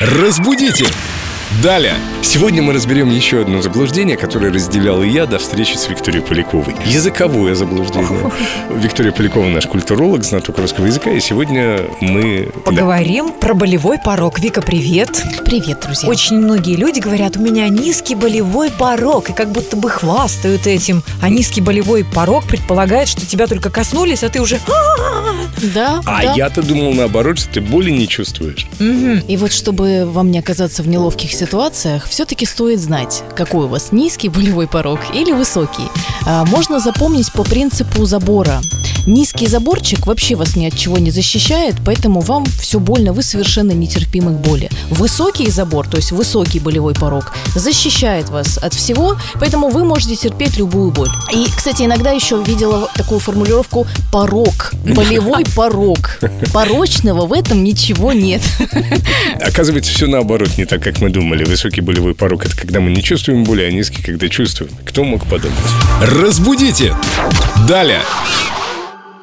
Разбудите! Далее! Сегодня мы разберем еще одно заблуждение, которое разделял и я до встречи с Викторией Поляковой. Языковое заблуждение. Виктория Полякова наш культуролог, знаток русского языка, и сегодня мы... Поговорим про болевой порог. Вика, привет. Привет, друзья. Очень многие люди говорят, у меня низкий болевой порог, и как будто бы хвастают этим. А низкий болевой порог предполагает, что тебя только коснулись, а ты уже... Да, А да. я-то думал наоборот, что ты боли не чувствуешь. И вот чтобы вам не оказаться в неловких ситуациях, все-таки стоит знать, какой у вас низкий болевой порог или высокий. А, можно запомнить по принципу забора. Низкий заборчик вообще вас ни от чего не защищает, поэтому вам все больно, вы совершенно нетерпимы к боли. Высокий забор, то есть высокий болевой порог, защищает вас от всего, поэтому вы можете терпеть любую боль. И, кстати, иногда еще видела такую формулировку «порог», болевой порог. Порочного в этом ничего нет. Оказывается, все наоборот, не так, как мы думали. Высокий болевой порог – это когда мы не чувствуем боли, а низкий, когда чувствуем. Кто мог подумать? Разбудите! Далее!